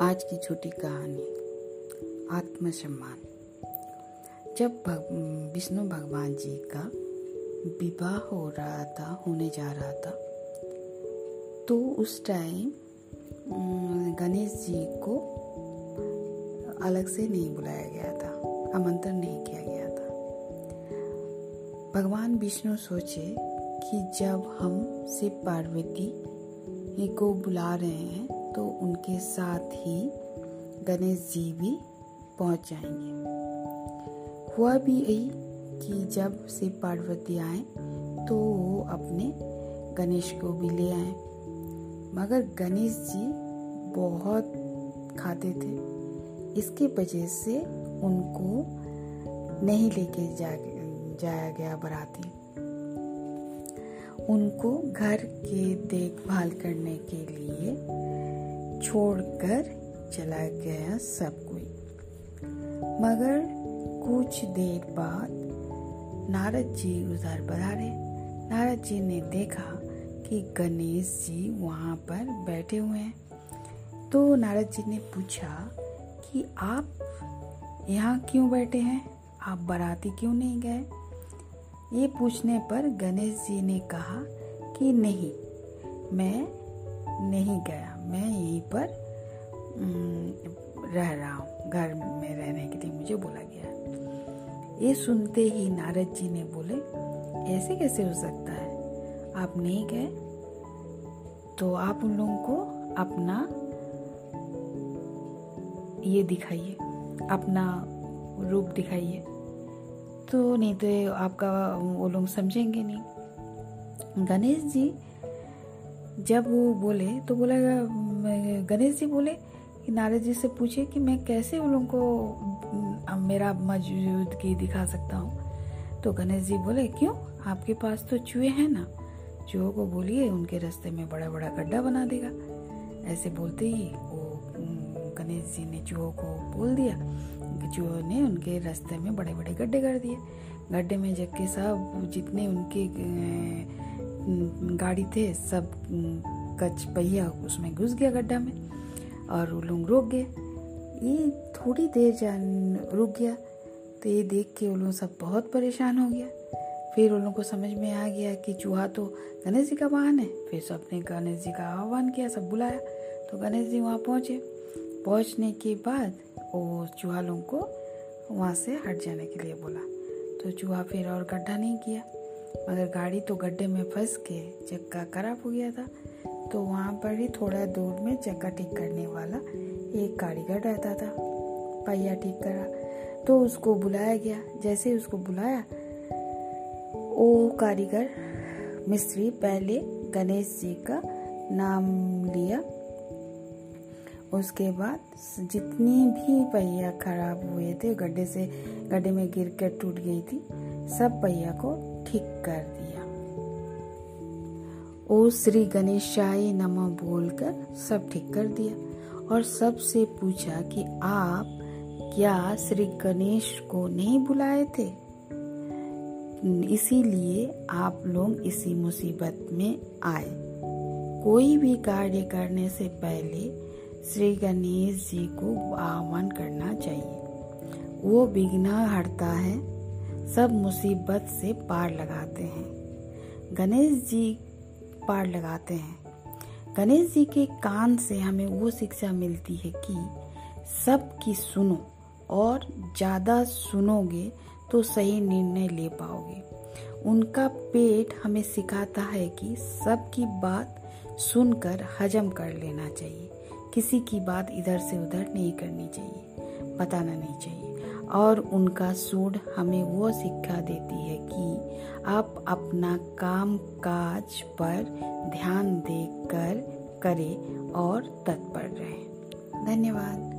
आज की छोटी कहानी आत्मसम्मान। जब भग, विष्णु भगवान जी का विवाह हो रहा था होने जा रहा था तो उस टाइम गणेश जी को अलग से नहीं बुलाया गया था आमंत्रण नहीं किया गया था। भगवान विष्णु सोचे कि जब हम शिव पार्वती को बुला रहे हैं तो उनके साथ ही गणेश जी भी पहुँच जाएँगे। हुआ भी यही कि जब शिव पार्वती आए तो वो अपने गणेश को भी ले आए। मगर गणेश जी बहुत खाते थे। इसके वजह से उनको नहीं लेके जाया गया बराती। उनको घर के देखभाल करने के लिए छोड़कर चला गया सब कोई। मगर कुछ देर बाद नारद जी उधर बधारे नारद जी ने देखा कि गणेश जी वहाँ पर बैठे हुए हैं। तो नारद जी ने पूछा कि आप यहाँ क्यों बैठे हैं? आप बराती क्यों नहीं गए? ये पूछने पर गणेश जी ने कहा कि नहीं, मैं नहीं गया। मैं यहीं पर रह रहा हूँ। घर में रहने के लिए मुझे बोला गया। ये सुनते ही नारद जी ने बोले, ऐसे कैसे हो सकता है? आप नहीं गए तो आप उन लोगों को अपना, ये दिखाइए, अपना रूप दिखाइए। तो नहीं तो आपका वो लोग समझेंगे नहीं। गणेश जी जब वो बोले तो बोला गणेश जी बोले कि नारद जी से पूछे कि मैं कैसे उन लोगों को मेरा मौजूदगी दिखा सकता हूँ? तो गणेश जी बोले, क्यों? आपके पास तो चूहे हैं ना। चूहों को बोलिए, उनके रास्ते में बड़ा बड़ा गड्ढा बना देगा। ऐसे बोलते ही वो गणेश जी ने चूहों को बोल दिया। चूहों ने उनके रास्ते में बड़े बड़े गड्ढे कर दिए। गड्ढे में जबकि सब जितने उनके गाड़ी थे, सब कच पहिया उसमें घुस गया गड्ढा में और वो लोग रुक गए। ये थोड़ी देर जान, रुक गया तो ये देख के वो लोग सब बहुत परेशान हो गया। फिर उन लोगों को समझ में आ गया कि चूहा तो गणेश जी का वाहन है। फिर सबने गणेश जी का आह्वान किया, सब बुलाया तो गणेश जी वहाँ पहुँचे। पहुँचने के बाद वो चूहा लोगों को वहाँ से हट जाने के लिए बोला। तो चूहा फिर और गड्ढा नहीं किया। मगर गाड़ी तो गड्ढे में फंस के चक्का खराब हो गया था। तो वहाँ पर ही थोड़ा दूर में चक्का ठीक करने वाला एक कारीगर रहता था। पहिया ठीक करा तो उसको बुलाया गया। जैसे उसको बुलाया वो कारीगर, मिस्त्री, पहले गणेश जी का नाम लिया। उसके बाद जितनी भी पहिया खराब हुए थे, गड्ढे से, गड्ढे में गिर कर टूट गई थी, सब पहिया को ठीक कर दिया। ओ श्री गणेशाय नमः बोलकर सब ठीक कर दिया और सबसे पूछा कि आप क्या श्री गणेश को नहीं बुलाए थे? इसीलिए आप लोग इसी मुसीबत में आए। कोई भी कार्य करने से पहले श्री गणेश जी को आह्वान करना चाहिए। वो विघ्न हटता है सब मुसीबत से पार लगाते हैं। गणेश जी पार लगाते हैं। गणेश जी के कान से हमें वो शिक्षा मिलती है कि सबकी सुनो और ज़्यादा सुनोगे तो सही निर्णय ले पाओगे। उनका पेट हमें सिखाता है कि सबकी बात सुनकर हजम कर लेना चाहिए। किसी की बात इधर से उधर नहीं करनी चाहिए। बताना नहीं चाहिए। और उनका सूड हमें वो शिक्षा देती है कि आप अपना काम काज पर ध्यान देकर करें और तत्पर रहें। धन्यवाद।